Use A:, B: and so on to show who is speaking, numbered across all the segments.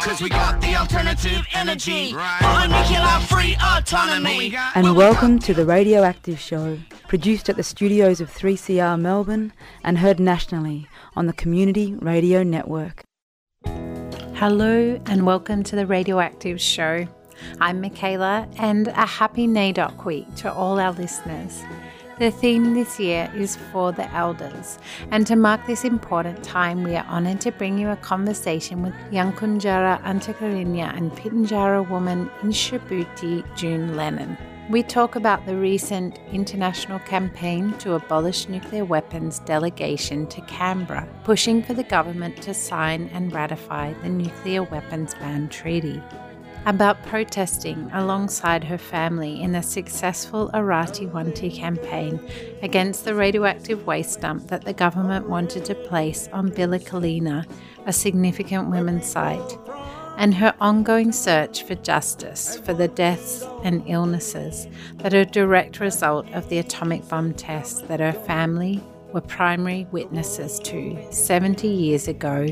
A: Cause we got the alternative energy. Right. nuclear free autonomy.
B: And welcome to the Radioactive Show, produced at the studios of 3CR Melbourne and heard nationally on the Community Radio Network.
C: Hello and welcome to the Radioactive Show. I'm Michaela and a happy NAIDOC week to all our listeners. The theme this year is for the elders, and to mark this important time, we are honoured to bring you a conversation with Yankunytjatjara Antikarinya and Pitjantjatjara woman Inshabruti June Lennon. We talk about the recent international campaign to abolish nuclear weapons delegation to Canberra, pushing for the government to sign and ratify the Nuclear Weapons Ban Treaty about protesting alongside her family in the successful Irati Wanti campaign against the radioactive waste dump that the government wanted to place on Billa Kalina, a significant women's site, and her ongoing search for justice for the deaths and illnesses that are a direct result of the atomic bomb tests that her family were primary witnesses to 70 years ago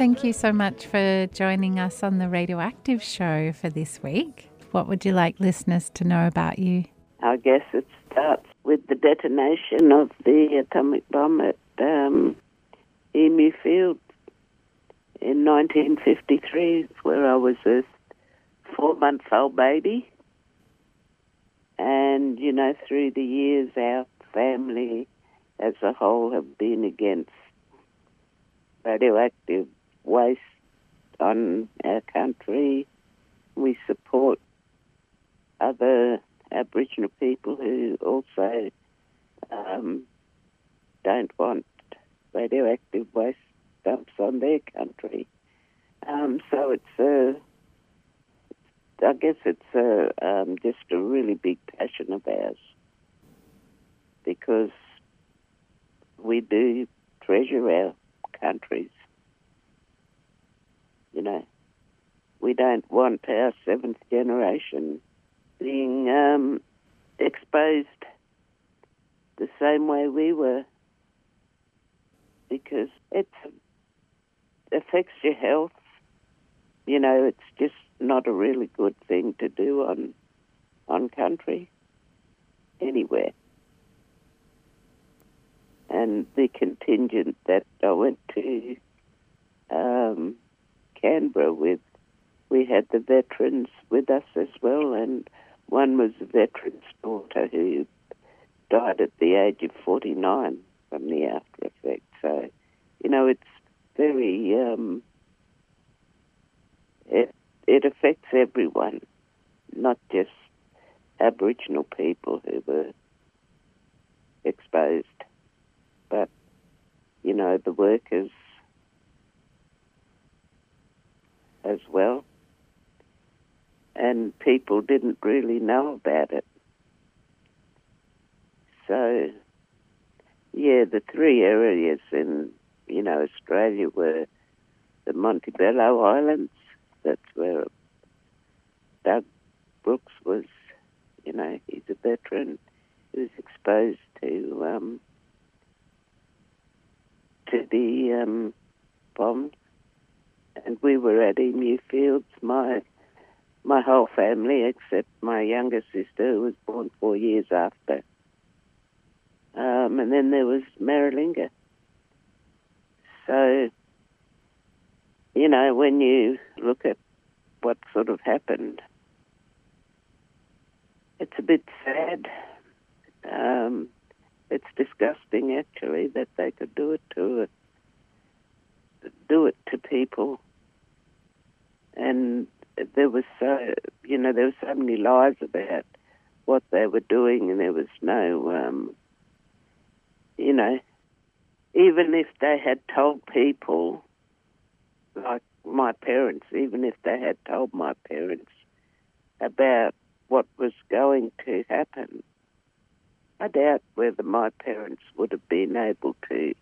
C: Thank you so much for joining us on the Radioactive Show for this week. What would you like listeners to know about you?
D: I guess it starts with the detonation of the atomic bomb at um, Emu Field in 1953, where I was a four month old baby. And, you know, through the years, our family as a whole have been against radioactive waste on our country. We support other Aboriginal people who also um, don't want radioactive waste dumps on their country. Um, so it's a, I guess it's a, um, just a really big passion of ours because we do treasure our countries you know, we don't want our seventh generation being um, exposed the same way we were because it affects your health. You know, it's just not a really good thing to do on on country anywhere. And the contingent that I went to um, Canberra with, we had the veterans with us as well, and one was a veteran's daughter who died at the age of 49 from the after effects. So, you know, it's very, um, it, it affects everyone, not just Aboriginal people who were exposed, but, you know, the workers as well. And people didn't really know about it. So, yeah, the three areas in, you know, Australia were the Montebello Islands. That's where Doug Brooks was, you know, he's a veteran. He was exposed to um, to the um, bombs and we were at Emu Fields. My my whole family, except my younger sister, who was born four years after. Um, and then there was Maralinga. So, you know, when you look at what sort of happened, it's a bit sad. Um, it's disgusting, actually, that they could do it to it, do it to people and there was so you know there were so many lies about what they were doing, and there was no um, you know even if they had told people like my parents, even if they had told my parents about what was going to happen, I doubt whether my parents would have been able to,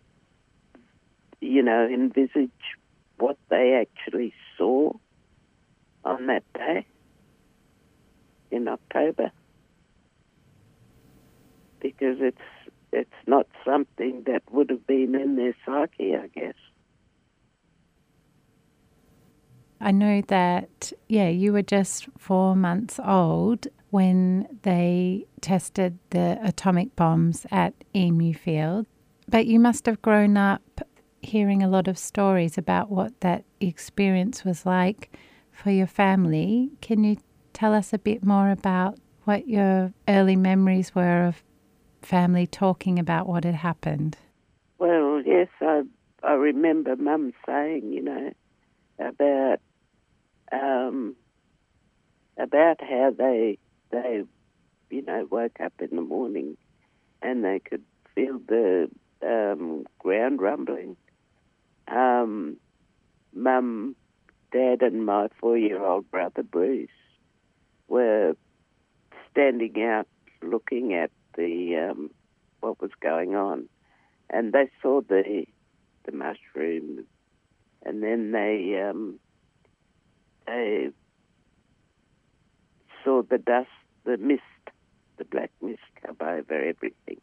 D: you know, envisage what they actually saw on that day in October because it's it's not something that would have been in their psyche, I guess.
C: I know that, yeah, you were just four months old when they tested the atomic bombs at Emu Field. But you must have grown up hearing a lot of stories about what that experience was like for your family. Can you tell us a bit more about what your early memories were of family talking about what had happened?
D: Well, yes, I I remember Mum saying, you know, about um, about how they they you know woke up in the morning and they could feel the um, ground rumbling. Um, Mum, Dad, and my four-year-old brother Bruce were standing out looking at the um, what was going on, and they saw the the mushroom, and then they um, they saw the dust, the mist, the black mist come over everything,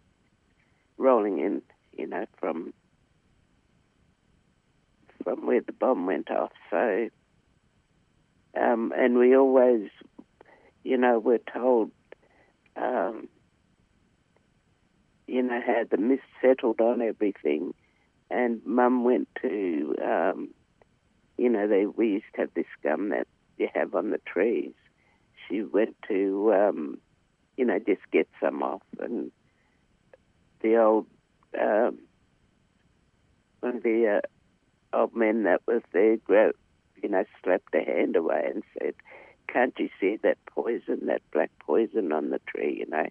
D: rolling in, you know, from from where the bomb went off. So, um, and we always, you know, were told, um, you know, how the mist settled on everything, and Mum went to, um, you know, they we used to have this gum that you have on the trees. She went to, um, you know, just get some off, and the old, um, one of the uh, old men that was grabbed, you know, slapped a hand away and said, "Can't you see that poison, that black poison on the tree? You know,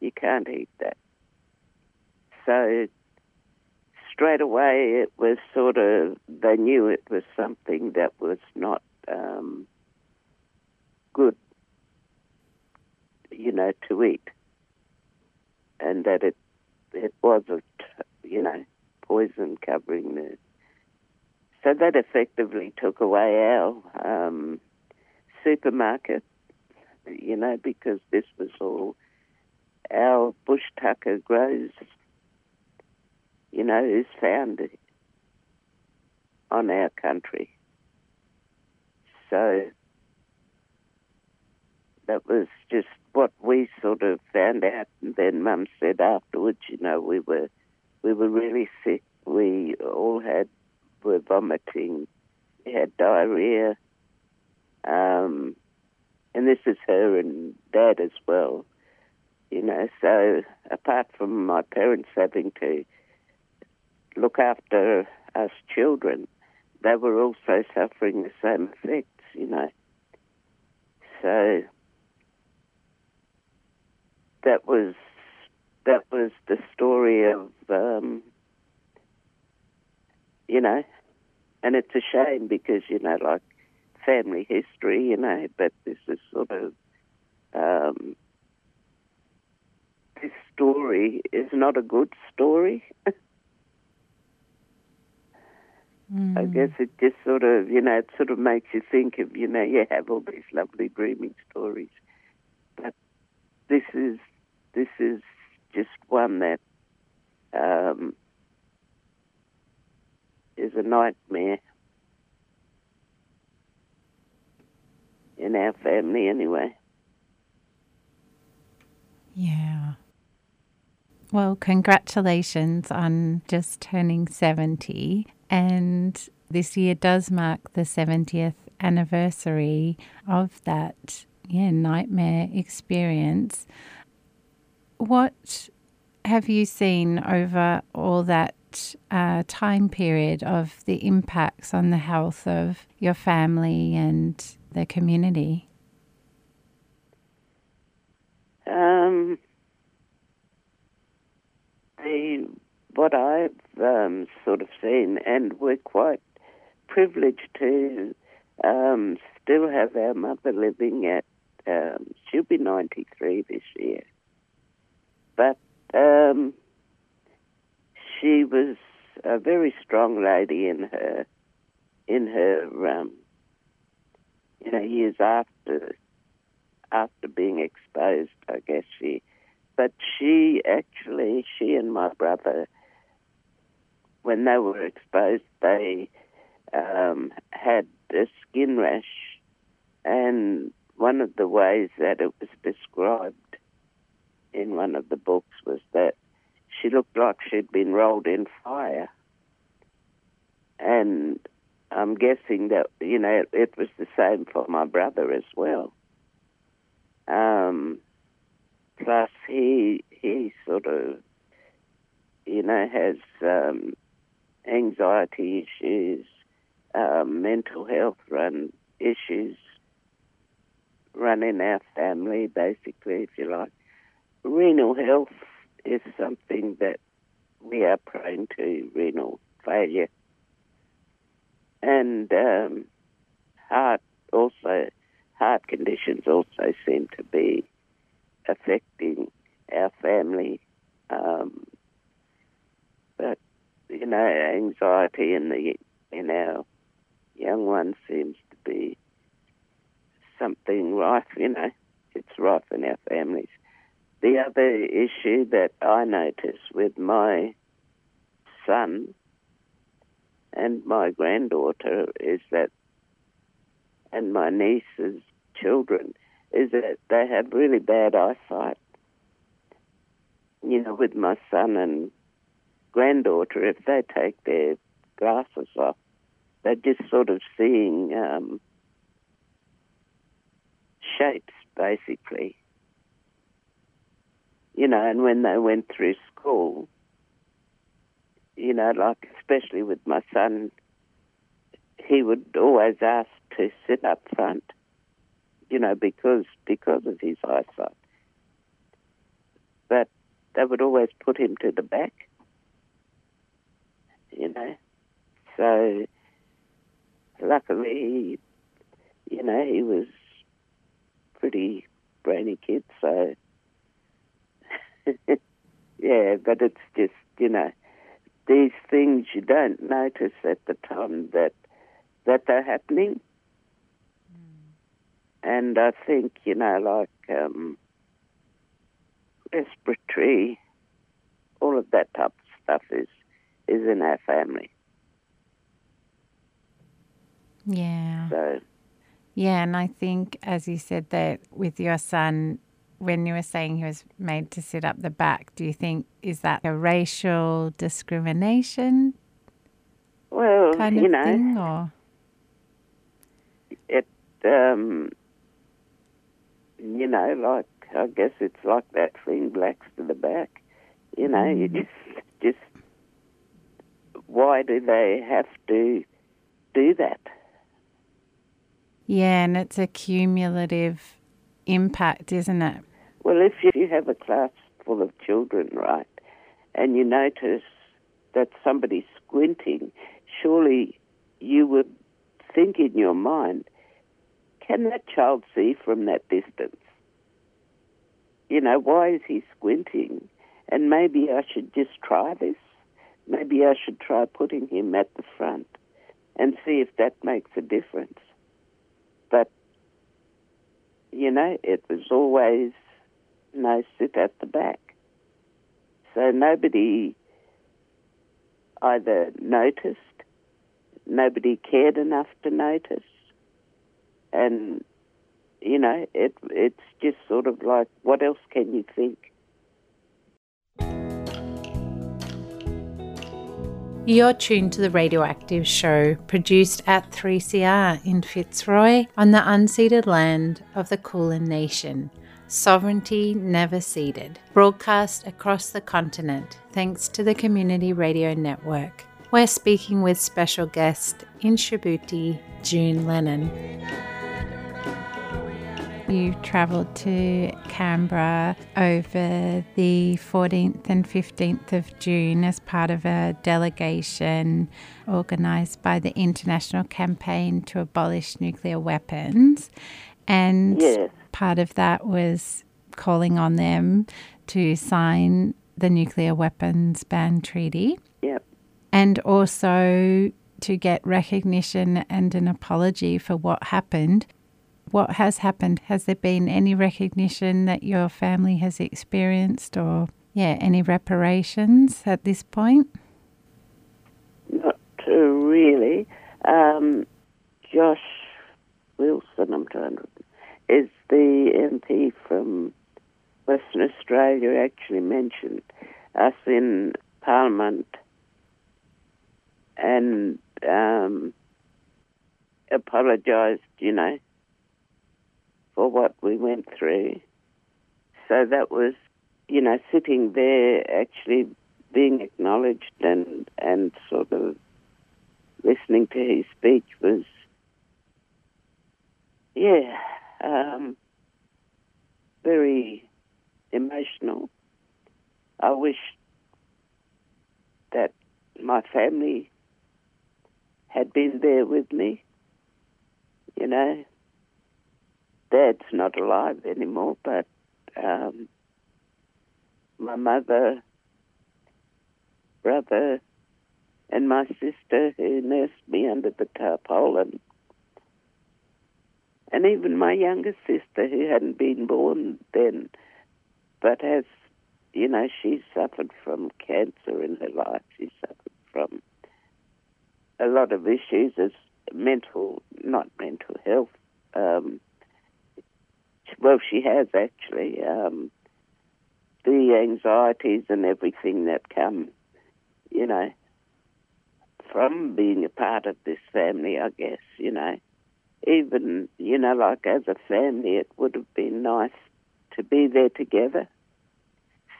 D: you can't eat that." So straight away it was sort of they knew it was something that was not um, good, you know, to eat, and that it it was a, you know, poison covering the. So that effectively took away our um, supermarket, you know, because this was all our bush tucker grows you know, is found on our country. So that was just what we sort of found out. And then Mum said afterwards, you know, we were we were really sick. We all had were vomiting. We had diarrhea. Um, and this is her and dad as well. You know, so apart from my parents having to look after us children, they were also suffering the same effects, you know. So that was that was the story of um, you know, and it's a shame because you know, like family history, you know, but this is sort of um, this story is not a good story.
C: Mm.
D: I guess it just sort of, you know, it sort of makes you think of, you know, you have all these lovely dreaming stories, but this is this is just one that um, is a nightmare in our family, anyway.
C: Yeah. Well, congratulations on just turning 70. And this year does mark the 70th anniversary of that yeah, nightmare experience. What have you seen over all that uh, time period of the impacts on the health of your family and the community?
D: Um, the what I've um, sort of seen, and we're quite privileged to um, still have our mother living at. Um, she'll be ninety three this year, but um, she was a very strong lady in her in her um, you know years after after being exposed. I guess she, but she actually she and my brother when they were exposed, they um, had a skin rash, and one of the ways that it was described in one of the books was that she looked like she'd been rolled in fire. And I'm guessing that, you know, it was the same for my brother as well. Um, plus, he, he sort of, you know, has um, anxiety issues, um, mental health run issues run in our family, basically, if you like. Renal health is something that we are prone to, renal failure. And um, heart also, heart conditions also seem to be affecting our family. Um, but, you know, anxiety in, the, in our young ones seems to be something rife, you know, it's rife in our families. The other issue that I notice with my son and my granddaughter is that, and my niece's children, is that they have really bad eyesight. You know, with my son and granddaughter, if they take their glasses off, they're just sort of seeing um, shapes, basically. You know, and when they went through school, you know, like especially with my son, he would always ask to sit up front, you know, because because of his eyesight. But they would always put him to the back, you know. So luckily, you know, he was pretty brainy kid, so yeah, but it's just, you know, these things you don't notice at the time that that they're happening. And I think, you know, like um, respiratory, all of that type of stuff is is in our family.
C: Yeah.
D: So
C: Yeah, and I think, as you said, that with your son, when you were saying he was made to sit up the back, do you think is that a racial discrimination
D: well,
C: kind
D: you know,
C: thing, or?
D: it um you know like i guess it's like that thing blacks to the back you know you just just why do they have to do that?
C: Yeah, and it's a cumulative impact, isn't it?
D: Well if you have a class full of children right and you notice that somebody's squinting surely you would think in your mind can that child see from that distance you know, why is he squinting? And maybe I should just try this. Maybe I should try putting him at the front and see if that makes a difference. But, you know, it was always, no, sit at the back. So nobody either noticed, nobody cared enough to notice, and you know, it it's just sort of like, what else can you think?
C: You're tuned to the Radioactive Show, produced at 3CR in Fitzroy on the unceded land of the Kulin Nation. Sovereignty never ceded. Broadcast across the continent thanks to the Community Radio Network. We're speaking with special guest in Shibuti, June Lennon. You travelled to Canberra over the 14th and 15th of June as part of a delegation organised by the International Campaign to Abolish Nuclear Weapons. And
D: Yes.
C: Part of that was calling on them to sign the Nuclear Weapons Ban Treaty
D: Yep.
C: and also to get recognition and an apology for what happened. What has happened? Has there been any recognition that your family has experienced or, yeah, any reparations at this point?
D: Not really. Um, Josh Wilson, I'm trying to, is the MP from Western Australia, actually mentioned us in Parliament and um, apologised, you know, for what we went through. So that was, you know, sitting there actually being acknowledged and, and sort of listening to his speech was, yeah, um, very emotional. I wish that my family had been there with me. You know, Dad's not alive anymore, but um, my mother, brother, and my sister who nursed me under the tarpaulin, and even my younger sister who hadn't been born then, but has, you know, she suffered from cancer in her life. She suffered from a lot of issues as mental, not mental health. Um, well, she has actually um, the anxieties and everything that come, you know, from being a part of this family. I guess you know, even you know, like as a family, it would have been nice to be there together.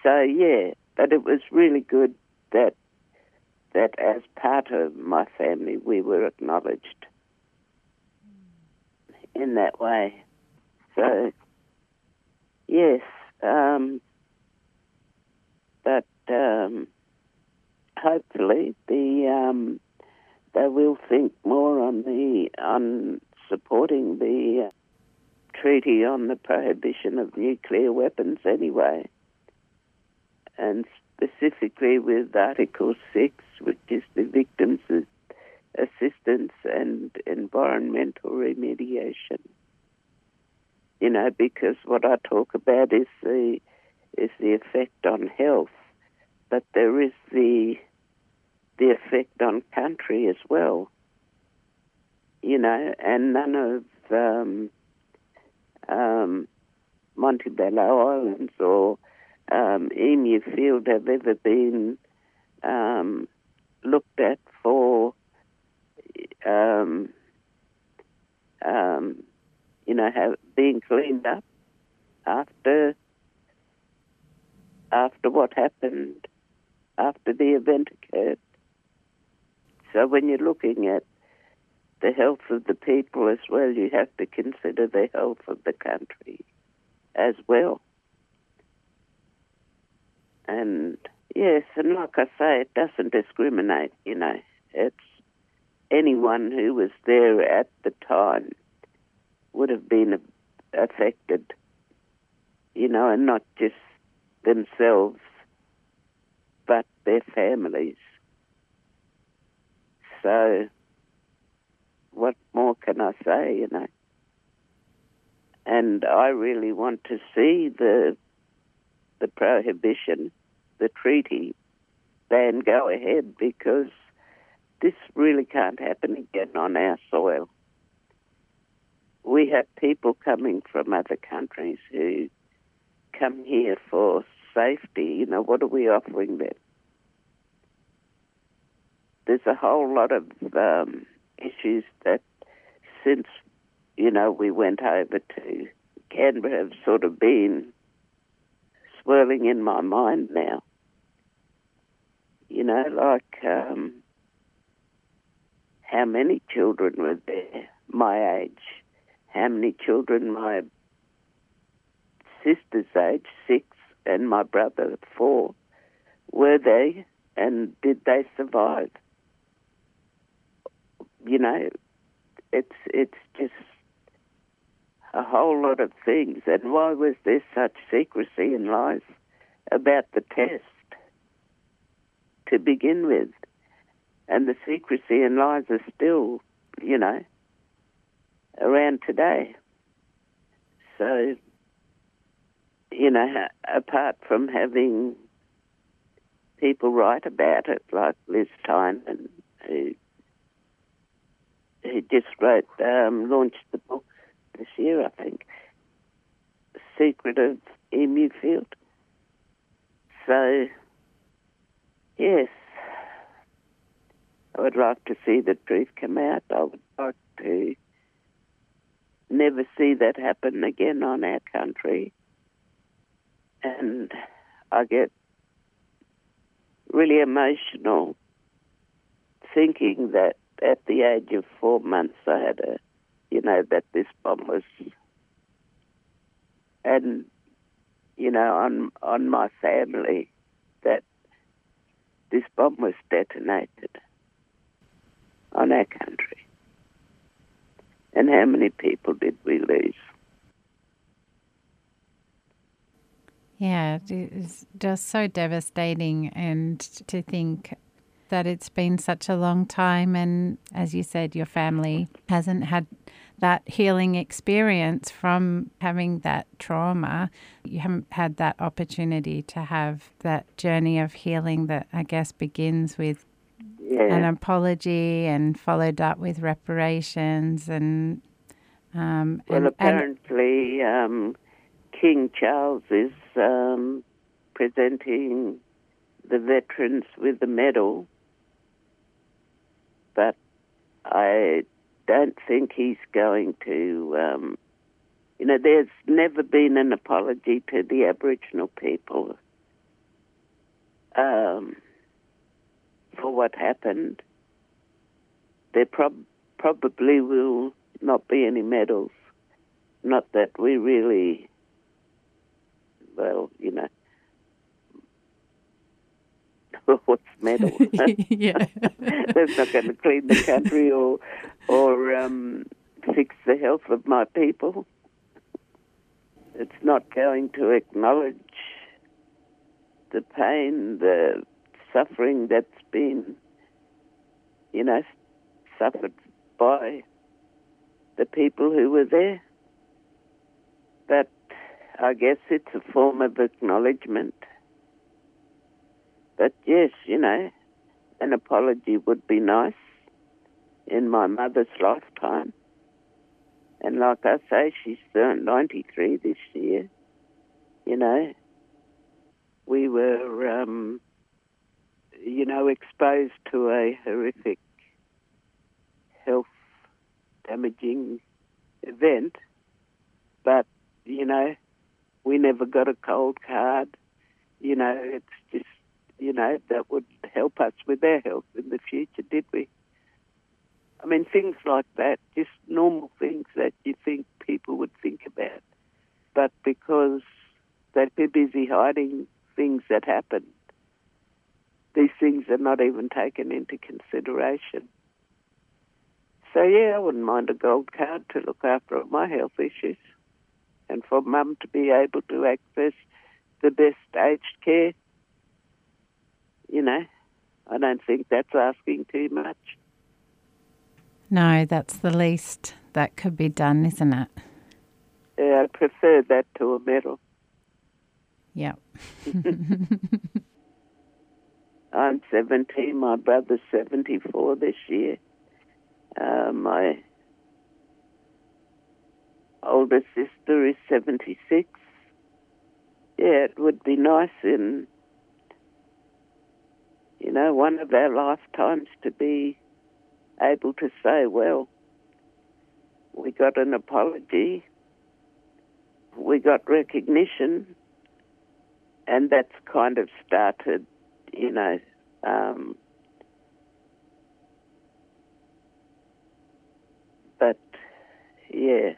D: So yeah, but it was really good that that as part of my family we were acknowledged in that way. So yes, um, but um, hopefully the um, they will think more on the on supporting the uh, treaty on the prohibition of nuclear weapons anyway, and specifically with Article 6, which is the victims' assistance and environmental remediation. You know, because what I talk about is the is the effect on health, but there is the the effect on country as well. You know, and none of um, um, Montebello Islands or um, Emu Field have ever been um, looked at for, um, um, you know, have, being cleaned up after after what happened, after the event occurred. So when you're looking at the health of the people as well, you have to consider the health of the country as well. And yes, and like I say, it doesn't discriminate, you know. It's anyone who was there at the time would have been affected, you know, and not just themselves, but their families. So, what more can I say, you know? And I really want to see the the prohibition, the treaty, then go ahead because this really can't happen again on our soil. We have people coming from other countries who come here for safety. You know, what are we offering them? There's a whole lot of um, issues that since, you know, we went over to Canberra have sort of been swirling in my mind now. You know, like um, how many children were there my age, how many children my sister's age, six, and my brother, four, were they, and did they survive? You know, it's it's just a whole lot of things. And why was there such secrecy and lies about the test to begin with? And the secrecy and lies are still, you know, around today. So, you know, apart from having people write about it, like Liz Tynan, who who just wrote, um, launched the book this year, I think. Secret of Emu Field. So, yes, I would like to see the truth come out. I would like to never see that happen again on our country. And I get really emotional thinking that at the age of four months I had a, you know, that this bomb was, and, you know, on, on my family, that this bomb was detonated on our country. And how many people did we lose?
C: Yeah, it's just so devastating, and to think that it's been such a long time, and as you said, your family hasn't had that healing experience from having that trauma. You haven't had that opportunity to have that journey of healing that I guess begins with
D: Yeah.
C: an apology and followed up with reparations and um,
D: Well,
C: and, and
D: apparently, um, King Charles is um, presenting the veterans with the medal, but I don't think he's going to. Um, you know, there's never been an apology to the Aboriginal people um, for what happened. There prob- probably will not be any medals. Not that we really, well, you know, what's medal?
C: yeah.
D: That's not going to clean the country or or um, fix the health of my people. It's not going to acknowledge the pain, the suffering that's been, you know, suffered by the people who were there. But I guess it's a form of acknowledgement. But yes, you know, an apology would be nice in my mother's lifetime. And like I say, she's turned 93 this year. You know, we were, um, you know, exposed to a horrific health damaging event, but, you know, we never got a gold card. You know, it's just, you know, that would help us with our health in the future, did we? I mean, things like that, just normal things that you think people would think about. But because they're too busy hiding things that happen, these things are not even taken into consideration. So, yeah, I wouldn't mind a gold card to look after my health issues and for mum to be able to access the best aged care. You know, I don't think that's asking too much.
C: No, that's the least that could be done, isn't it?
D: Yeah, I prefer that to a medal.
C: Yep.
D: I'm 70, my brother's 74 this year. Uh, my older sister is 76. Yeah, it would be nice in, you know, one of our lifetimes to be able to say, well, we got an apology, we got recognition, and that's kind of started, you know, um, but yeah,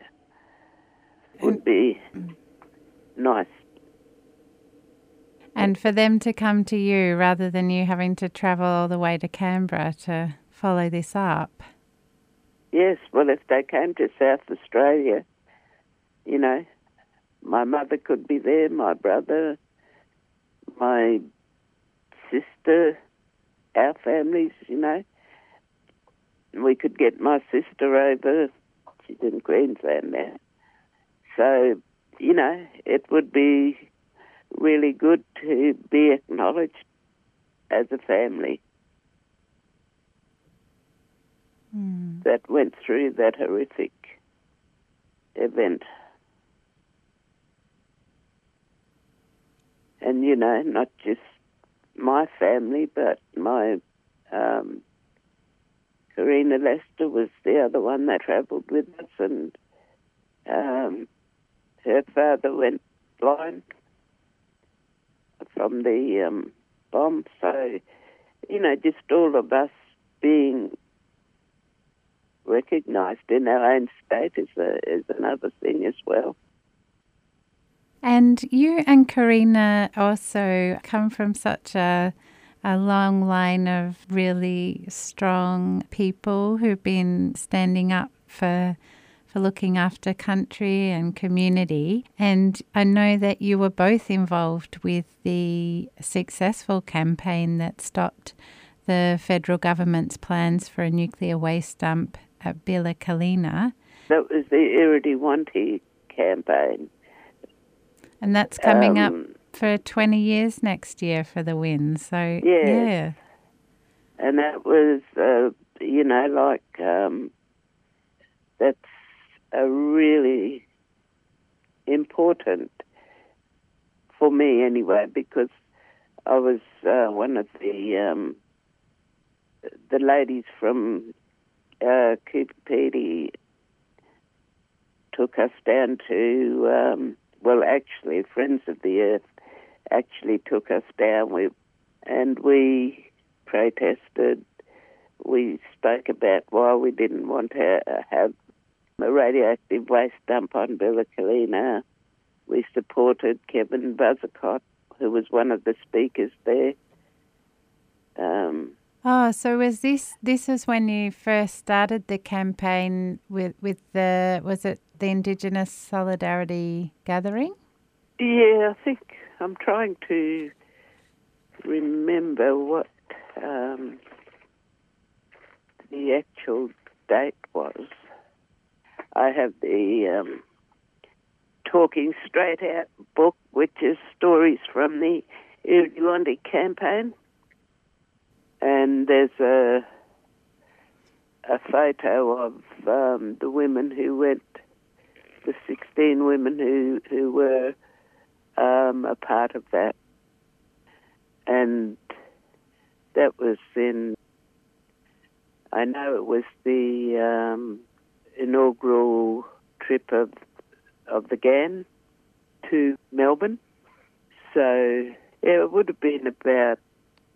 D: would be nice.
C: And for them to come to you rather than you having to travel all the way to Canberra to follow this up.
D: Yes, well, if they came to South Australia, you know, my mother could be there, my brother, my sister, our families, you know. We could get my sister over. She's in Queensland now. So, you know, it would be really good to be acknowledged as a family.
C: Mm.
D: that went through that horrific event. And, you know, not just my family, but my um, Karina Lester was the other one that travelled with us, and um, her father went blind from the um, bomb. So, you know, just all of us being recognised in our own state is, a, is another thing as well.
C: And you and Karina also come from such a, a long line of really strong people who've been standing up for for looking after country and community. And I know that you were both involved with the successful campaign that stopped the federal government's plans for a nuclear waste dump at Billa Kalina.
D: That was the Irati Wanti campaign.
C: And that's coming
D: Um,
C: up for 20 years next year for the win. So,
D: Yes.
C: yeah.
D: and that was, uh, you know, like um, that's a really important for me anyway because I was uh, one of the um, the ladies from uh, Cooper took us down to um, well, actually, Friends of the Earth actually took us down. We and we protested. We spoke about why we didn't want to have radioactive waste dump on Billa Kalina. We supported Kevin Buzzacott, who was one of the speakers there. Um,
C: Oh, so was this this is when you first started the campaign with with the was it the Indigenous Solidarity Gathering?
D: yeah, I think I'm trying to remember what um, the actual date was. I have the um, Talking Straight Out book, which is stories from the Irati Wanti campaign, and there's a a photo of um, the women who went, the 16 women who who were um, a part of that, and that was in. I know it was the um, inaugural trip of of the Ghan to Melbourne. So yeah, it would have been about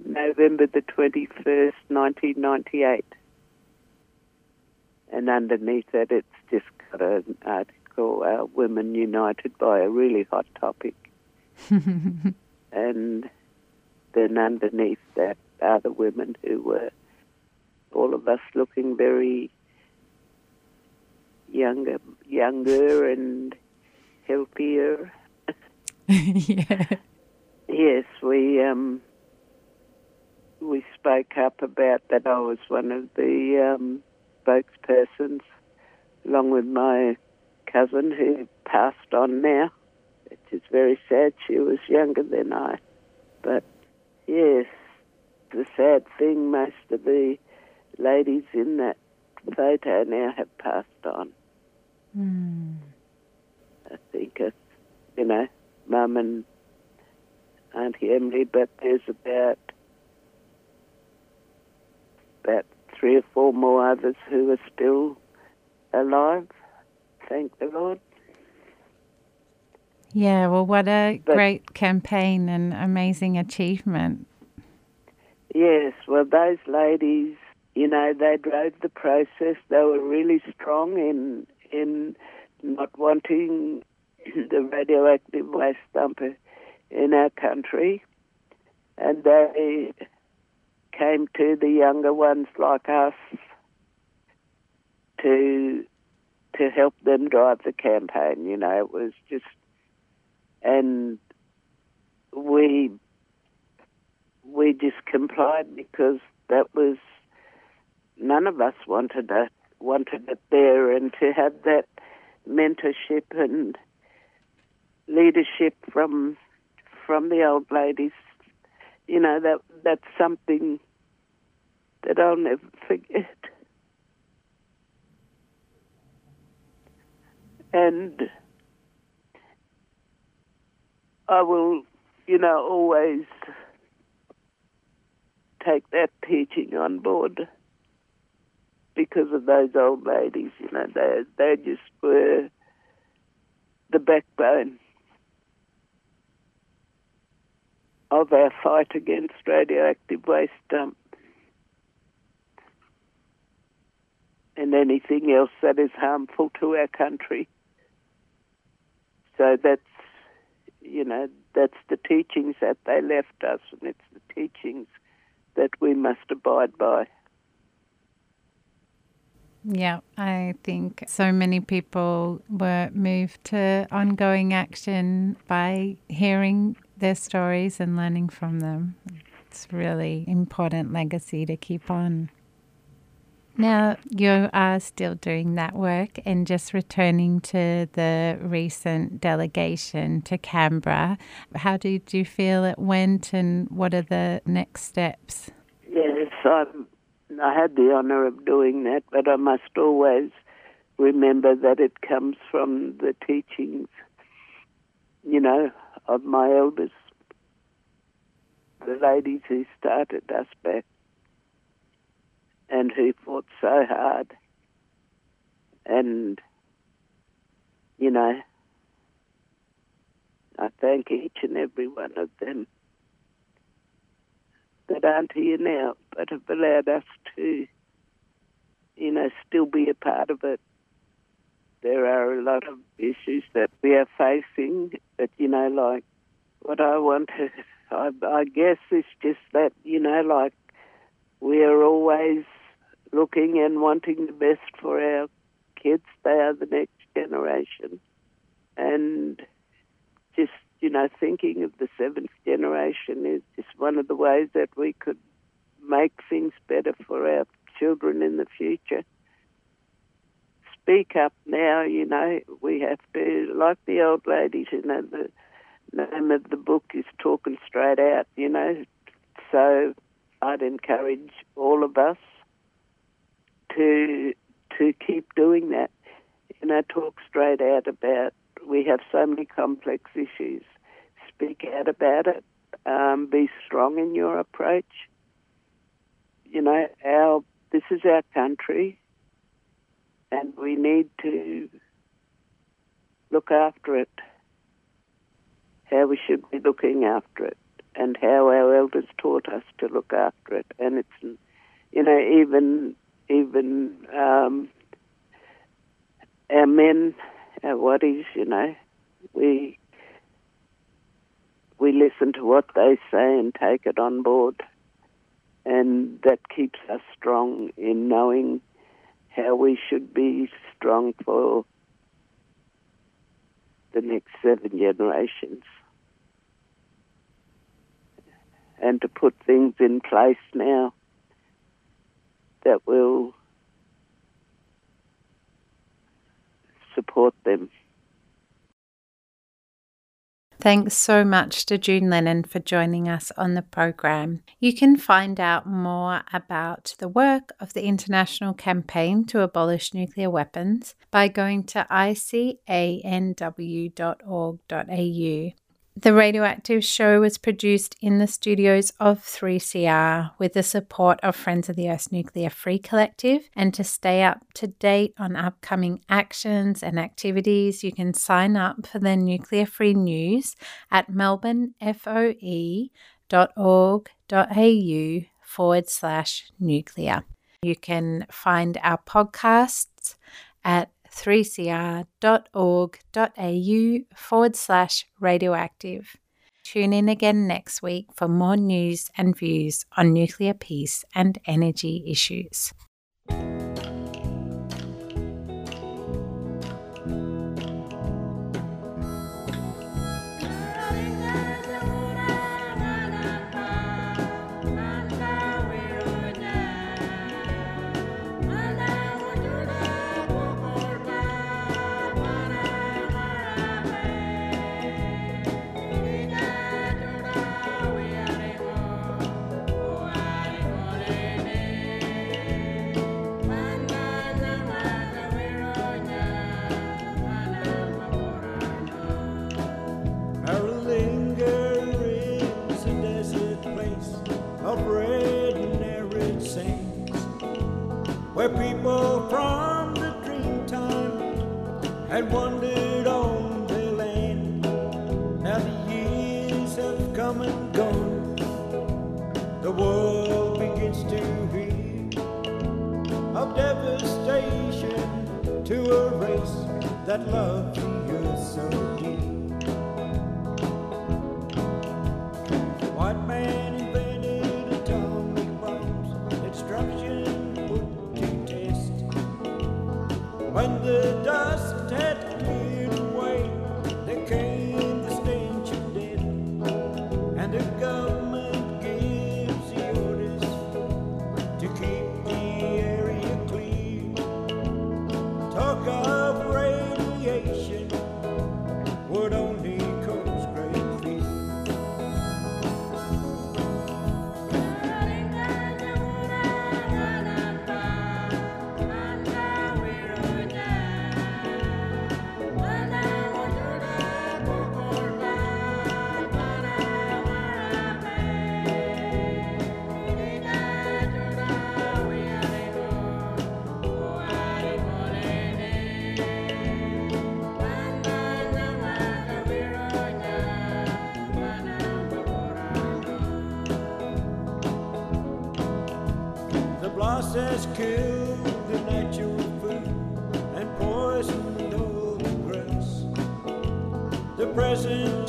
D: November the twenty first, nineteen ninety eight. And underneath that, it's just got an article, uh, "Women United by a Really Hot Topic," and then underneath that are the women who were all of us looking very younger, younger and healthier.
C: yeah.
D: Yes, we um, we spoke up about that. I was one of the um, spokespersons, along with my cousin who passed on now. It is very sad. She was younger than I, but yes, the sad thing, most of the ladies in that photo now have passed on.
C: Mm.
D: I think it's, you know, Mum and Auntie Emily, but there's about about three or four more others who are still alive. Thank the Lord.
C: Yeah, well, what a
D: But-
C: great campaign and amazing achievement.
D: Yes, well, those ladies, you know, they drove the process. They were really strong in in not wanting the radioactive waste dumper in our country, and they came to the younger ones like us to to help them drive the campaign. You know, it was just, and we we just complied because that was none of us wanted it wanted it there and to have that mentorship and leadership from from the old ladies. You know that that's something that I'll never forget. And I will you know always take that teaching on board because of those old ladies. You know, they they just were the backbone of our fight against radioactive waste dump and anything else that is harmful to our country. So that's you know that's the teachings that they left us, and it's the teachings that we must abide by.
C: Yeah, I think so many people were moved to ongoing action by hearing their stories and learning from them. It's really important legacy to keep on. Now, you are still doing that work and just returning to the recent delegation to Canberra. How did you feel it went and what are the next steps?
D: Yes, I'm, I had the honour of doing that, but I must always remember that it comes from the teachings, you know, of my elders, the ladies who started us back and who fought so hard. And, you know, I thank each and every one of them that aren't here now, but have allowed us to, you know, still be a part of it. There are a lot of issues that we are facing, but, you know, like what I want to, I, I guess, is just that, you know, like we are always looking and wanting the best for our kids. They are the next generation. And just, you know, thinking of the seventh generation is just one of the ways that we could make things better for our children in the future. Speak up now, you know, we have to, like the old ladies, you know, the name of the book is Talking Straight Out, you know. So I'd encourage all of us to to keep doing that. You know, talk straight out about. We have so many complex issues. Speak out about it. Um, be strong in your approach. You know, our this is our country, and we need to look after it. How we should be looking after it, and how our elders taught us to look after it. And it's, you know, even even um, our men, our waddies, you know, we we listen to what they say and take it on board, and that keeps us strong in knowing how we should be strong for the next seven generations. And to put things in place now that will support them.
C: Thanks so much to June Lennon for joining us on the program. You can find out more about the work of the International Campaign to Abolish Nuclear Weapons by going to icanw.org.au. The Radioactive Show was produced in the studios of 3CR with the support of Friends of the Earth Nuclear Free Collective. And to stay up to date on upcoming actions and activities, you can sign up for the Nuclear Free News at melbournefoe.org.au forward slash nuclear. You can find our podcasts at 3cr.org.au forward slash radioactive. Tune in again next week for more news and views on nuclear peace and energy issues.
E: Had wandered on the land. Now the years have come and gone. The world begins to hear of devastation to a race that loved the earth so dear. White man bombs, destruction put to test. When the killed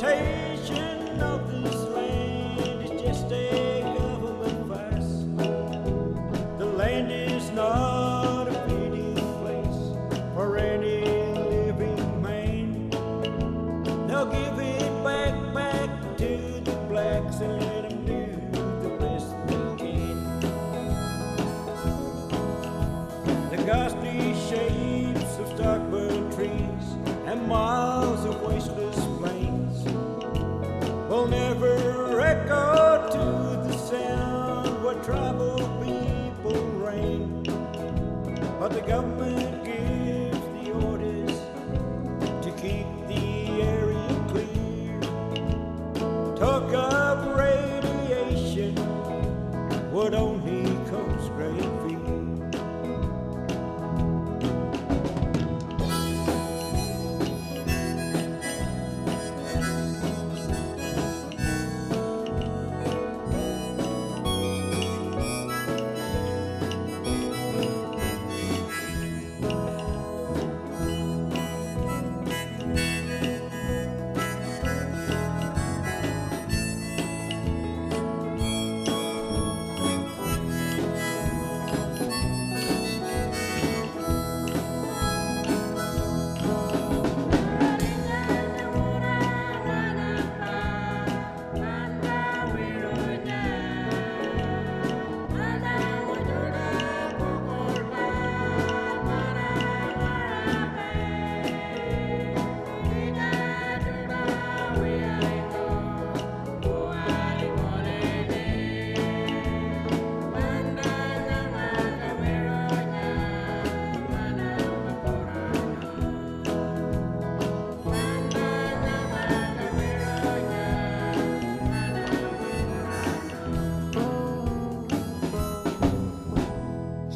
E: government